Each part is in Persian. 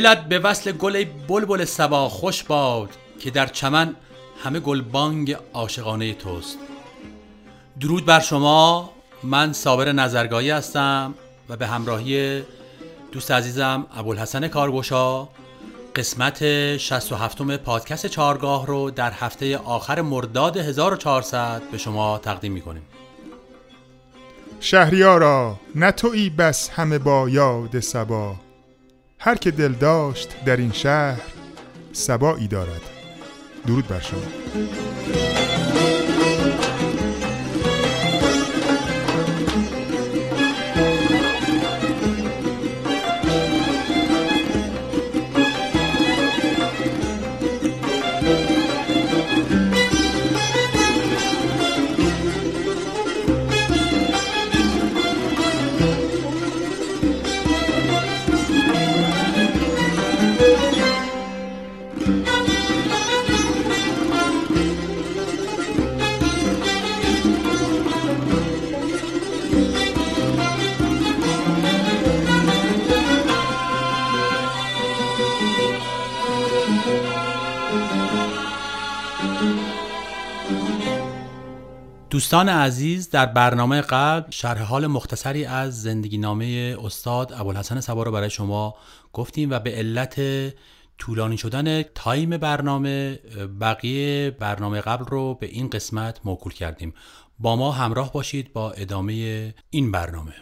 دلت به وصل گل بلبل سبا خوش باد که در چمن همه گلبانگ عاشقانه توست. درود بر شما. من صابر نظرگاهی هستم و به همراهی دوست عزیزم ابوالحسن کارگوشا قسمت 67 پادکست چارگاه رو در هفته آخر مرداد 1400 به شما تقدیم می‌کنیم. شهریارا نه بس همه با یاد سبا هر که دل داشت در این شهر سبایی دارد. درود بر شما. دوستان عزیز در برنامه قبل شرح حال مختصری از زندگی نامه استاد ابوالحسن سبا رو برای شما گفتیم و به علت طولانی شدن تایم برنامه بقیه برنامه قبل رو به این قسمت موکول کردیم. با ما همراه باشید با ادامه این برنامه.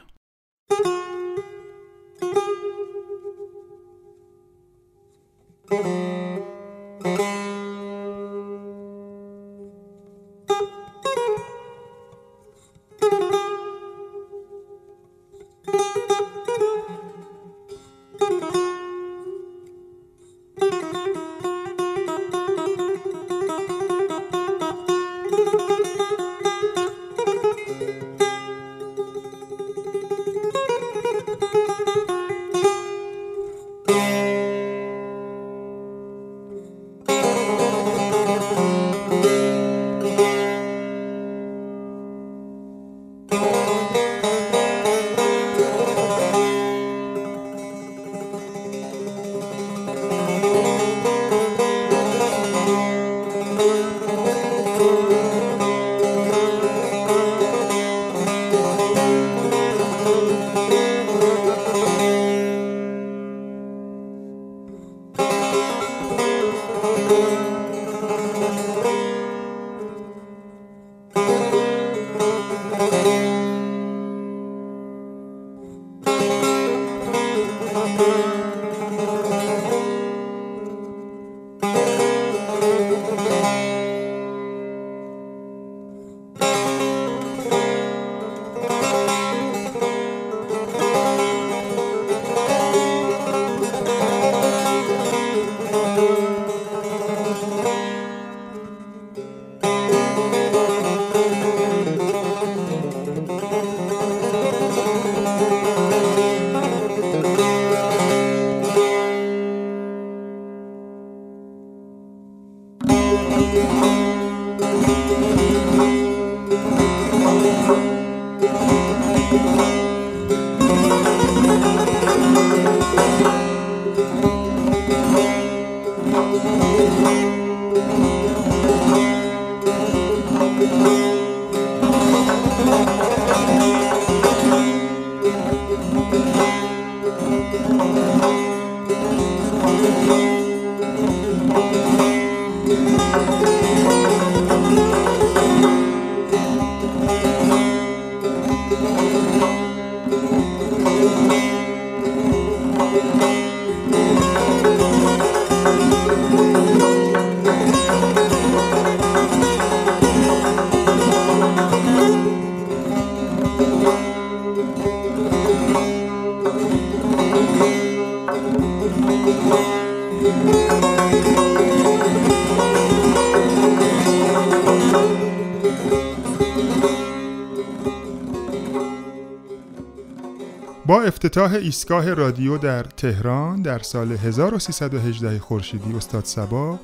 با افتتاح ایستگاه رادیو در تهران در سال 1318 خورشیدی استاد سبا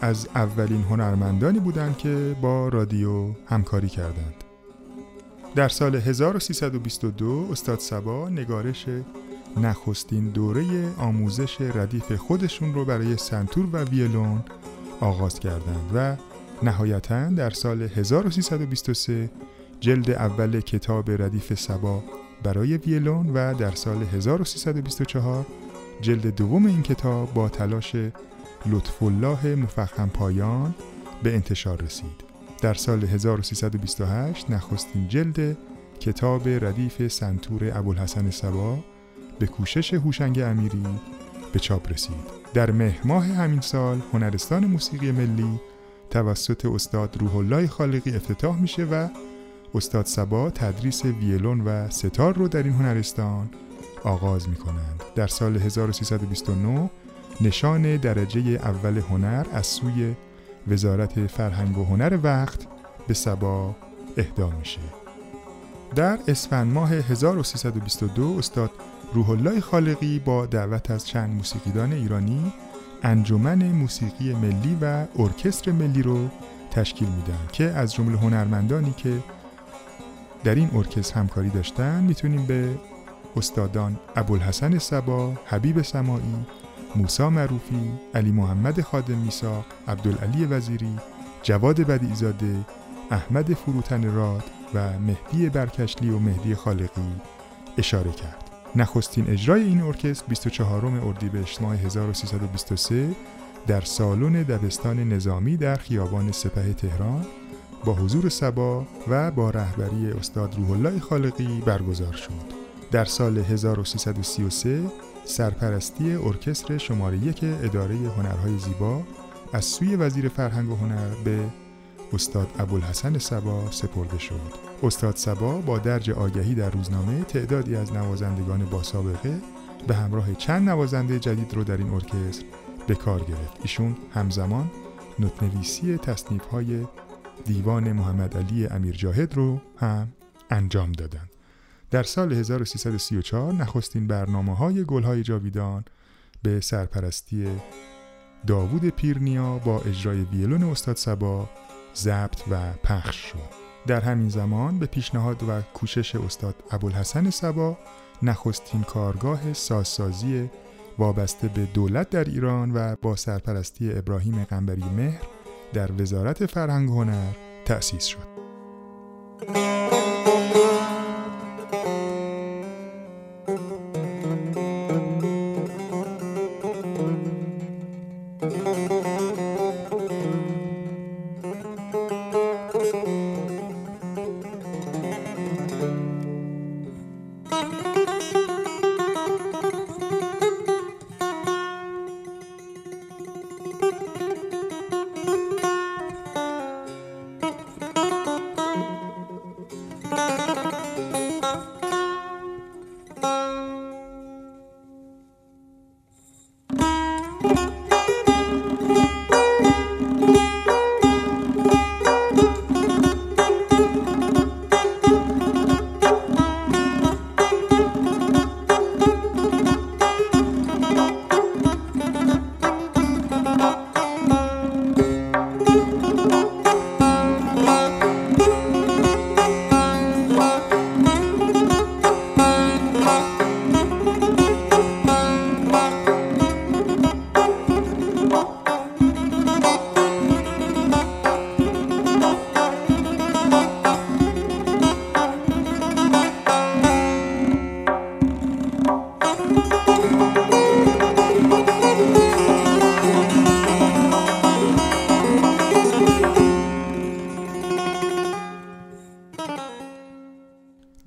از اولین هنرمندانی بودند که با رادیو همکاری کردند. در سال 1322 استاد سبا نگارش نخستین دوره آموزش ردیف خودشون رو برای سنتور و ویلون آغاز کردند و نهایتا در سال 1323 جلد اول کتاب ردیف سبا برای ویلون و در سال 1324 جلد دوم این کتاب با تلاش لطف الله مفخم پایان به انتشار رسید. در سال 1328 نخستین جلد کتاب ردیف سنتور ابوالحسن سبا به کوشش هوشنگ امیری به چاپ رسید. در مهر ماه همین سال هنرستان موسیقی ملی توسط استاد روح الله خالقی افتتاح میشه و استاد سبا تدریس ویلون و ستار رو در این هنرستان آغاز می کنند. در سال 1329 نشان درجه اول هنر از سوی وزارت فرهنگ و هنر وقت به سبا اهدا میشه. در اسفند ماه 1322 استاد روح الله خالقی با دعوت از چند موسیقیدان ایرانی انجمن موسیقی ملی و ارکستر ملی رو تشکیل میدن که از جمله هنرمندانی که در این ارکستر همکاری داشتن می‌تونیم به استادان ابوالحسن سبا، حبیب سماعی، موسا معروفی، علی محمد خادم میسا، عبدالعلی وزیری، جواد بدیزاده، احمد فروتن راد و مهدی برکشلی و مهدی خالقی اشاره کرد. نخستین اجرای این ارکستر 24 اردیبهشت ماه 1323 در سالن دبستان نظامی در خیابان سپه تهران با حضور سبا و با رهبری استاد روح الله خالقی برگزار شد. در سال 1333 سرپرستی ارکستر شماره یک اداره هنرهای زیبا از سوی وزیر فرهنگ و هنر به استاد ابوالحسن سبا سپرده شد. استاد سبا با درج آگهی در روزنامه تعدادی از نوازندگان با سابقه به همراه چند نوازنده جدید رو در این ارکستر به کار گرفت. ایشون همزمان نوتنویسی تصنیف های دیوان محمد علی امیر جاهد رو هم انجام دادند. در سال 1334 نخستین برنامه های گل های جاویدان به سرپرستی داوود پیرنیا با اجرای ویلون استاد سبا ضبط و پخش شد. در همین زمان به پیشنهاد و کوشش استاد ابوالحسن سبا نخستین کارگاه سازسازی وابسته به دولت در ایران و با سرپرستی ابراهیم قنبری مهر در وزارت فرهنگ هنر تأسیس شد.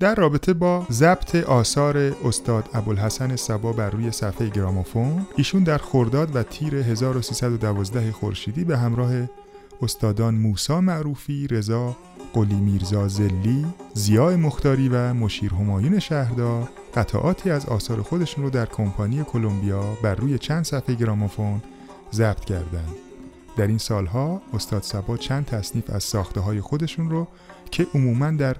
در رابطه با ضبط آثار استاد ابوالحسن سبا بر روی صفحه گرامافون ایشون در خرداد و تیر 1312 خورشیدی به همراه استادان موسا معروفی، رضا قلی میرزا زلی، زیای مختاری و مشیر همایون شهردار قطعاتی از آثار خودشون رو در کمپانی کلمبیا بر روی چند صفحه گرامافون ضبط کردند. در این سالها استاد سبا چند تصنیف از ساخته های خودشون رو که عموما در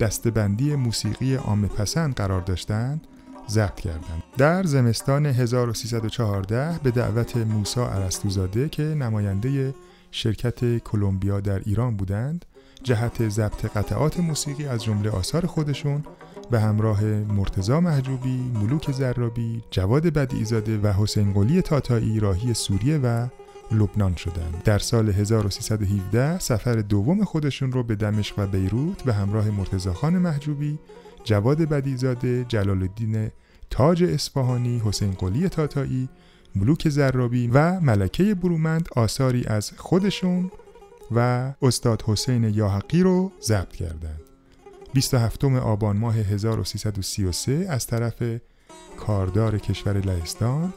دستبندی موسیقی عام پسند قرار داشتند ضبط کردند. در زمستان 1314 به دعوت موسا عرستوزاده که نماینده شرکت کلمبیا در ایران بودند جهت ضبط قطعات موسیقی از جمله آثار خودشون به همراه مرتزا محجوبی، ملوک زرابی، جواد بدیزاده و حسین قلی تاتایی راهی سوریه و لبنان شدند. در سال 1317 سفر دوم خودشون رو به دمشق و بیروت به همراه مرتزاخان محجوبی، جواد بدیزاده، جلال الدین تاج اصفهانی، حسین قلی تاتایی، ملوک زرابی و ملکه برومند آثاری از خودشون و استاد حسین یاحقی رو ضبط کردند. 27 آبان ماه 1333 از طرف کاردار کشور لهستان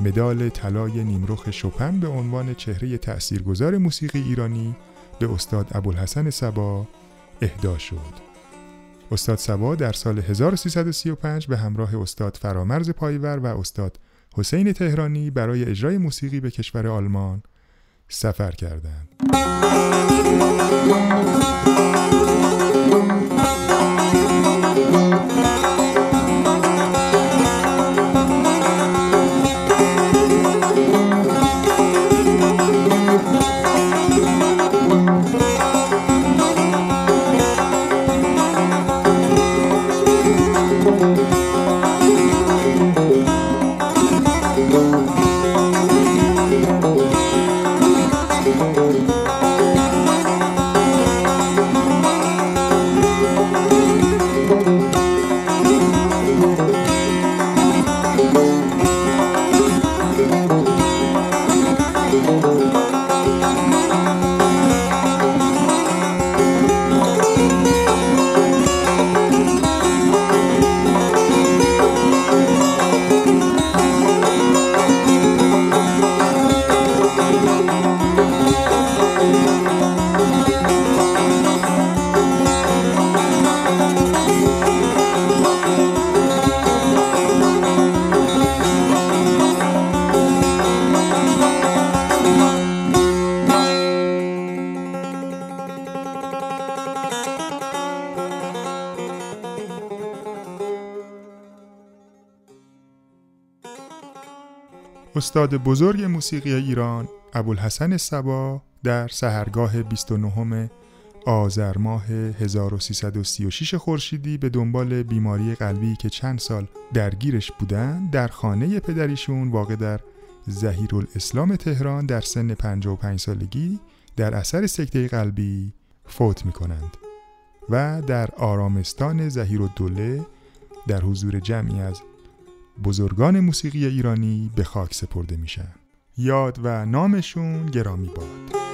مدال طلای نیمرخ شپن به عنوان چهره تأثیرگذار موسیقی ایرانی به استاد ابوالحسن سبا اهدا شد. استاد سبا در سال 1335 به همراه استاد فرامرز پایور و استاد حسین تهرانی برای اجرای موسیقی به کشور آلمان سفر کردند. استاد بزرگ موسیقی ایران ابوالحسن سبا در سهرگاه 29 آذر ماه 1336 خورشیدی به دنبال بیماری قلبی که چند سال درگیرش بودن در خانه پدریشون واقع در زهیر الاسلام تهران در سن 55 سالگی در اثر سکته قلبی فوت می کنند و در آرامستان زهیر الدوله در حضور جمعی از بزرگان موسیقی ایرانی به خاک سپرده میشن. یاد و نامشون گرامی باد.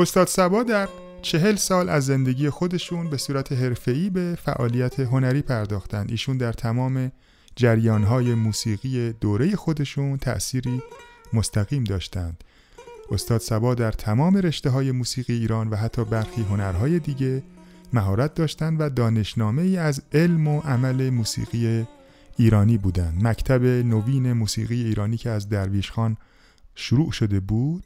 استاد سبا در چهل سال از زندگی خودشون به صورت حرفه‌ای به فعالیت هنری پرداختند. ایشون در تمام جریانهای موسیقی دوره خودشون تأثیری مستقیم داشتند. استاد سبا در تمام رشته های موسیقی ایران و حتی برخی هنرهای دیگه مهارت داشتند و دانشنامه ای از علم و عمل موسیقی ایرانی بودند. مکتب نوین موسیقی ایرانی که از درویش خان شروع شده بود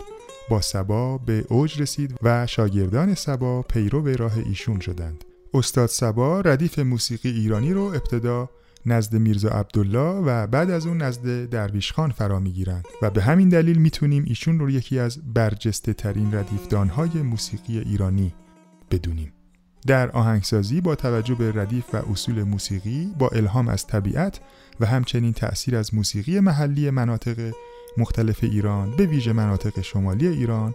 با سبا به اوج رسید و شاگردان سبا پیرو راه ایشون شدند. استاد سبا ردیف موسیقی ایرانی رو ابتدا نزد میرزا عبدالله و بعد از اون نزد درویش خان فرا می‌گیرند و به همین دلیل می‌تونیم ایشون رو یکی از برجسته ترین ردیفدانهای موسیقی ایرانی بدونیم. در آهنگسازی با توجه به ردیف و اصول موسیقی با الهام از طبیعت و همچنین تأثیر از موسیقی محلی مناطق مختلف ایران به ویژه مناطق شمالی ایران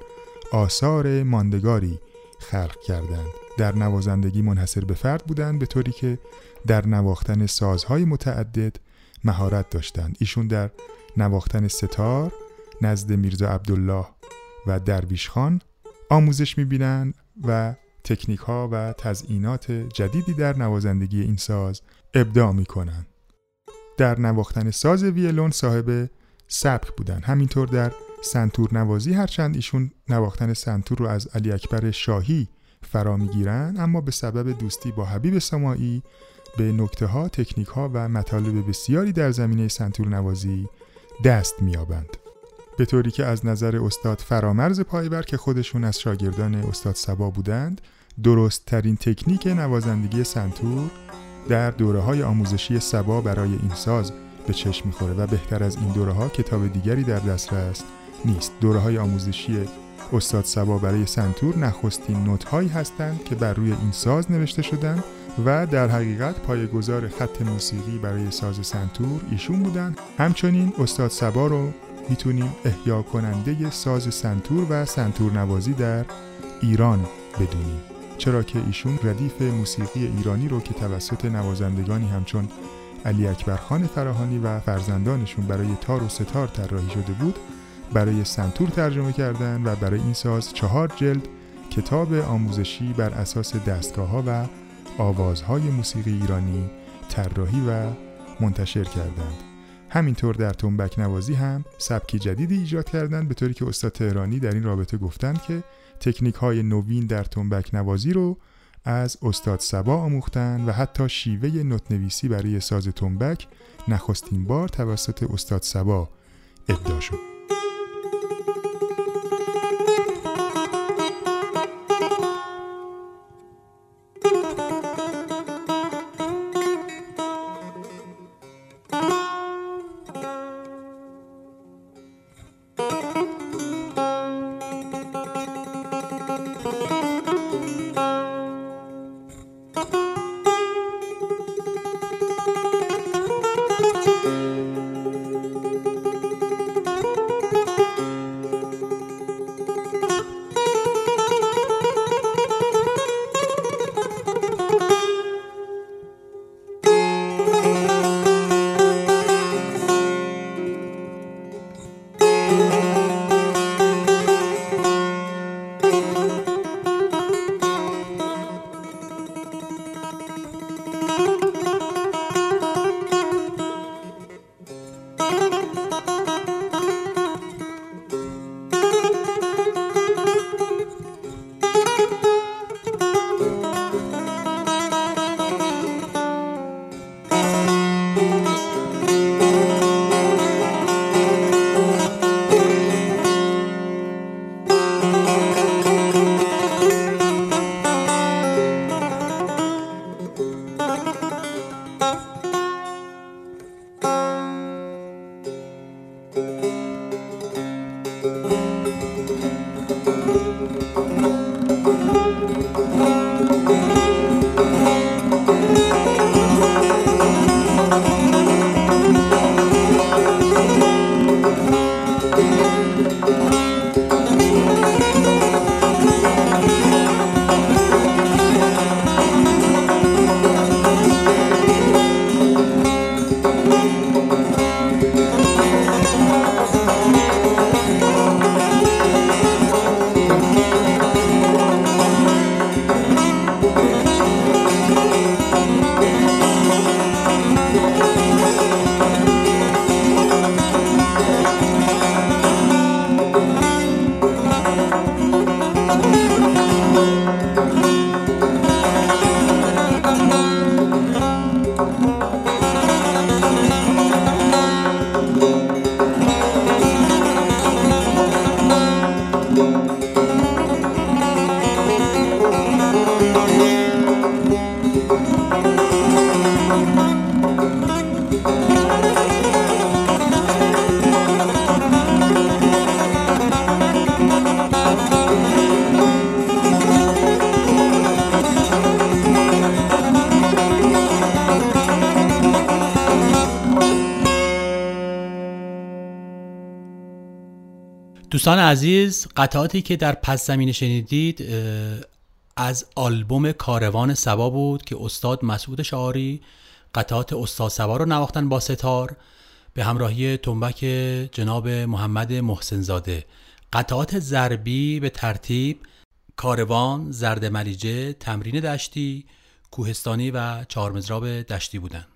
آثار ماندگاری خلق کردند. در نوازندگی منحصر به فرد بودند به طوری که در نواختن سازهای متعدد مهارت داشتند. ایشون در نواختن ستار نزد میرزا عبدالله و درویش خان آموزش می‌بینند و تکنیک ها و تزئینات جدیدی در نوازندگی این ساز ابداع می‌کنند. در نواختن ساز ویلون صاحب سبک بودن. همینطور در سنتور نوازی هرچند ایشون نواختن سنتور رو از علی اکبر شاهی فرا می‌گیرن اما به سبب دوستی با حبیب سماعی به نکته ها، تکنیک ها و مطالب بسیاری در زمینه سنتور نوازی دست میابند به طوری که از نظر استاد فرامرز پایبر که خودشون از شاگردان استاد سبا بودند درست ترین تکنیک نوازندگی سنتور در دوره های آموزشی سبا برای این ساز به چشم می‌خوره و بهتر از این دوره ها کتاب دیگری در دسترس نیست. دوره های آموزشی استاد سبا برای سنتور نخستین نوت هایی هستند که بر روی این ساز نوشته شدند و در حقیقت پایگزار خط موسیقی برای ساز سنتور ایشون بودند. همچنین استاد سبا رو می‌تونیم احیا کننده ساز سنتور و سنتور نوازی در ایران بدونیم. چرا که ایشون ردیف موسیقی ایرانی رو که توسط نوازندگانی همچون علی اکبر خان فراهانی و فرزندانشون برای تار و ستار طراحی شده بود برای سنتور ترجمه کردن و برای این ساز چهار جلد کتاب آموزشی بر اساس دستگاه ها و آوازهای موسیقی ایرانی طراحی و منتشر کردند. همینطور در تنبک نوازی هم سبکی جدیدی ایجاد کردند به طوری که استاد تهرانی در این رابطه گفتند که تکنیک های نوین در تنبک نوازی رو از استاد سبا آموختن و حتی شیوه نوتنویسی برای ساز تنبک نخستین بار توسط استاد سبا ابدا شد. دوستان عزیز قطعاتی که در پس زمینه شنیدید از آلبوم کاروان سبا بود که استاد مسعود شعاری قطعات استاد سبا رو نواختن با ستار به همراهی تنبک جناب محمد محسنزاده قطعات ضربی به ترتیب کاروان، زرد ملیجه، تمرین دشتی، کوهستانی و چهارمزراب دشتی بودند.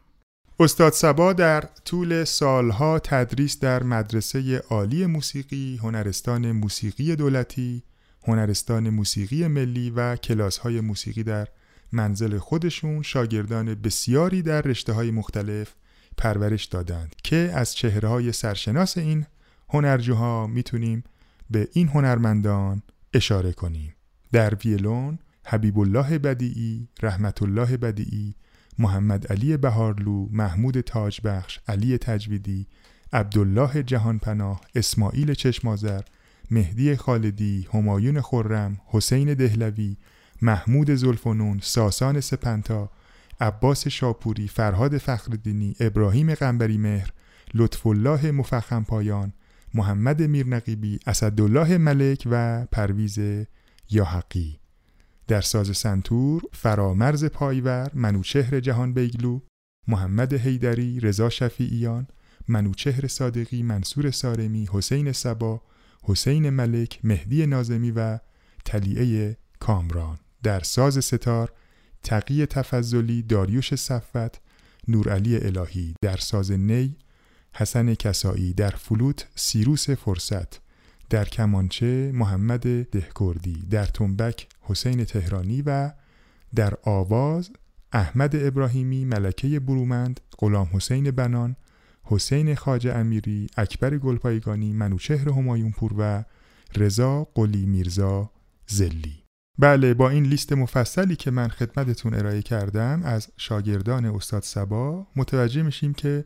استاد سبا در طول سالها تدریس در مدرسه عالی موسیقی، هنرستان موسیقی دولتی، هنرستان موسیقی ملی و کلاس های موسیقی در منزل خودشون شاگردان بسیاری در رشته های مختلف پرورش دادند که از چهره های سرشناس این هنرجوها می‌تونیم به این هنرمندان اشاره کنیم. در ویلون حبیب الله بدیعی، رحمت الله بدیعی، محمد علی بهارلو، محمود تاجبخش، علی تجویدی، عبدالله جهانپناه، اسماعیل چشمازر، مهدی خالدی، همایون خرم، حسین دهلوی، محمود ذوالفنون، ساسان سپنتا، عباس شاپوری، فرهاد فخرالدینی، ابراهیم قنبری مهر، لطف الله مفخم پایان، محمد میرنقیبی، اسدالله ملک و پرویز یاحقی. در ساز سنتور فرامرز پایور منوچهر جهان بیگلو محمد حیدری رضا شفیعیان منوچهر صادقی منصور سارمی حسین سبا حسین ملک مهدی نازمی و تلیعه کامران. در ساز ستار تقی تفضلی داریوش صفت نورعلی الهی. در ساز نی حسن کسایی. در فلوت سیروس فرصت. در کمانچه محمد دهکردی در تنبک حسین تهرانی و در آواز احمد ابراهیمی ملکه برومند غلام حسین بنان حسین خاج امیری اکبر گلپایگانی منوچهر همایونپور و رضا قلی میرزا زلی. بله با این لیست مفصلی که من خدمتتون ارائه کردم از شاگردان استاد سبا متوجه میشیم که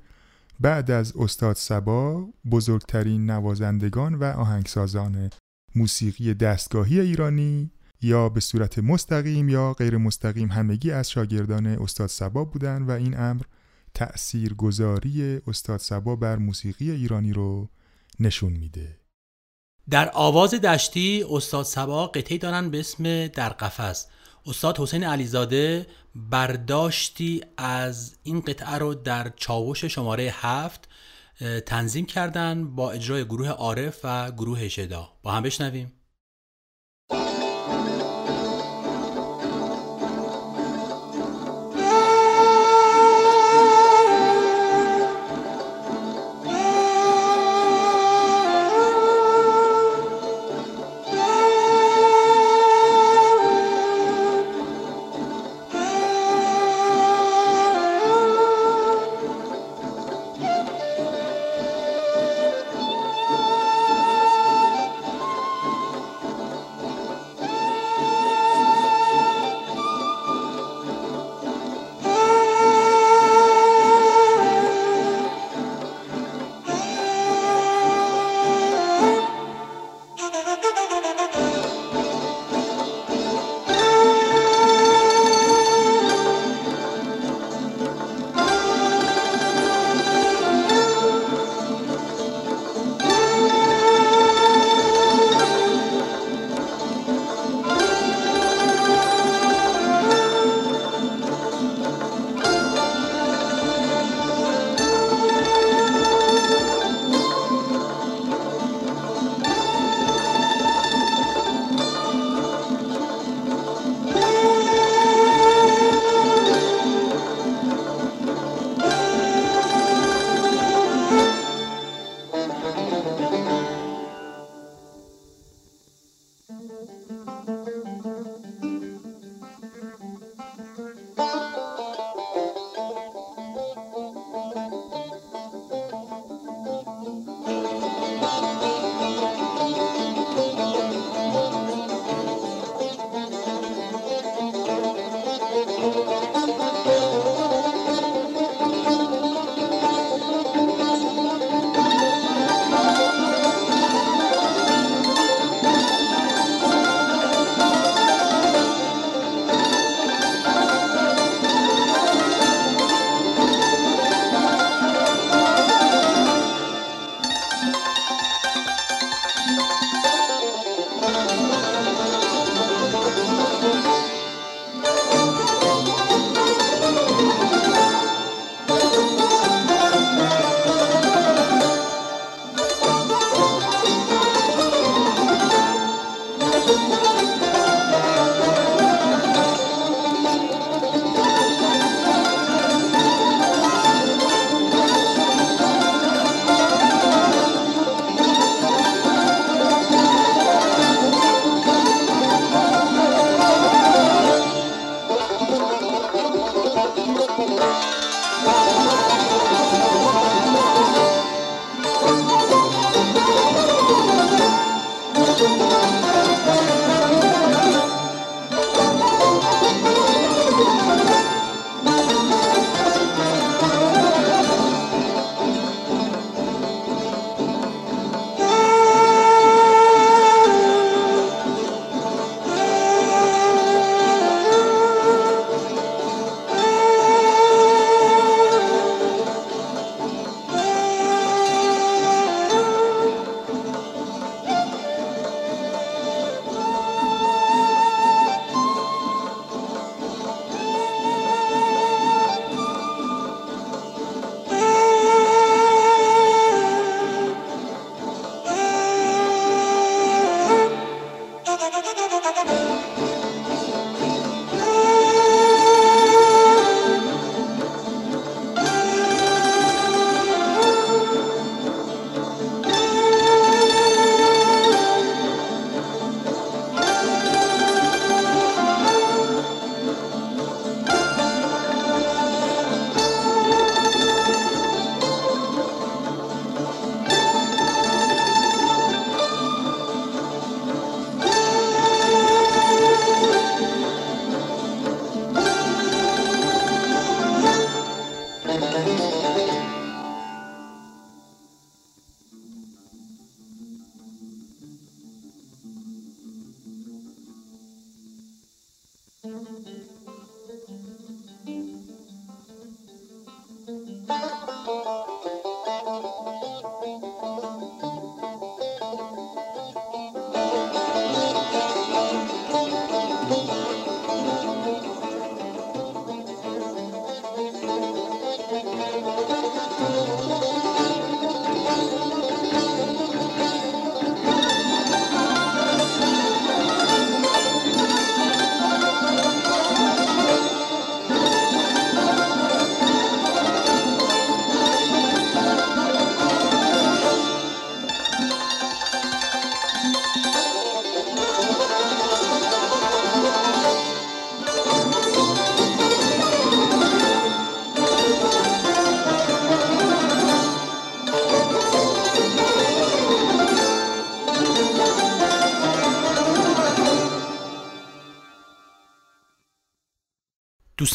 بعد از استاد سبا بزرگترین نوازندگان و آهنگسازان موسیقی دستگاهی ایرانی یا به صورت مستقیم یا غیر مستقیم همگی از شاگردان استاد سبا بودند و این امر تأثیر گذاری استاد سبا بر موسیقی ایرانی رو نشون میده. در آواز دشتی استاد سبا قطعی دارن به اسم در قفس استاد حسین علیزاده برداشتی از این قطعه رو در چاوش شماره هفت تنظیم کردن با اجرای گروه عارف و گروه شدا با هم بشنویم.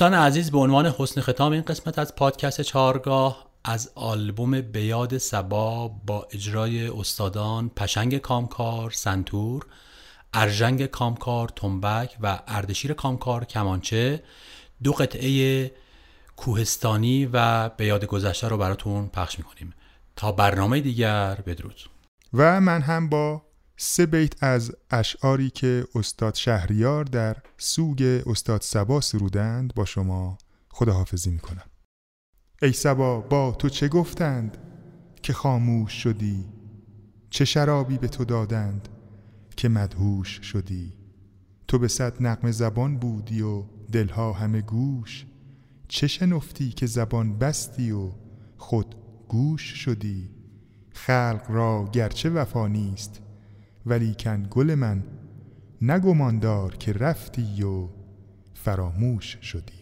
دوستان عزیز به عنوان حسن ختام این قسمت از پادکست چهارگاه از آلبوم بیاد سبا با اجرای استادان پشنگ کامکار سنتور ارژنگ کامکار تنبک و اردشیر کامکار کمانچه دو قطعه کوهستانی و به یاد گذشته رو براتون پخش می‌کنیم. تا برنامه دیگر بدرود. و من هم با سه بیت از اشعاری که استاد شهریار در سوگ استاد سبا سرودند با شما خداحافظی می‌کنم. ای سبا با تو چه گفتند؟ که خاموش شدی. چه شرابی به تو دادند؟ که مدهوش شدی. تو به صد نقم زبان بودی و دلها همه گوش. چه شنفتی که زبان بستی و خود گوش شدی؟ خلق را گرچه وفا نیست ولیکن گل من نگماندار که رفتی و فراموش شدی.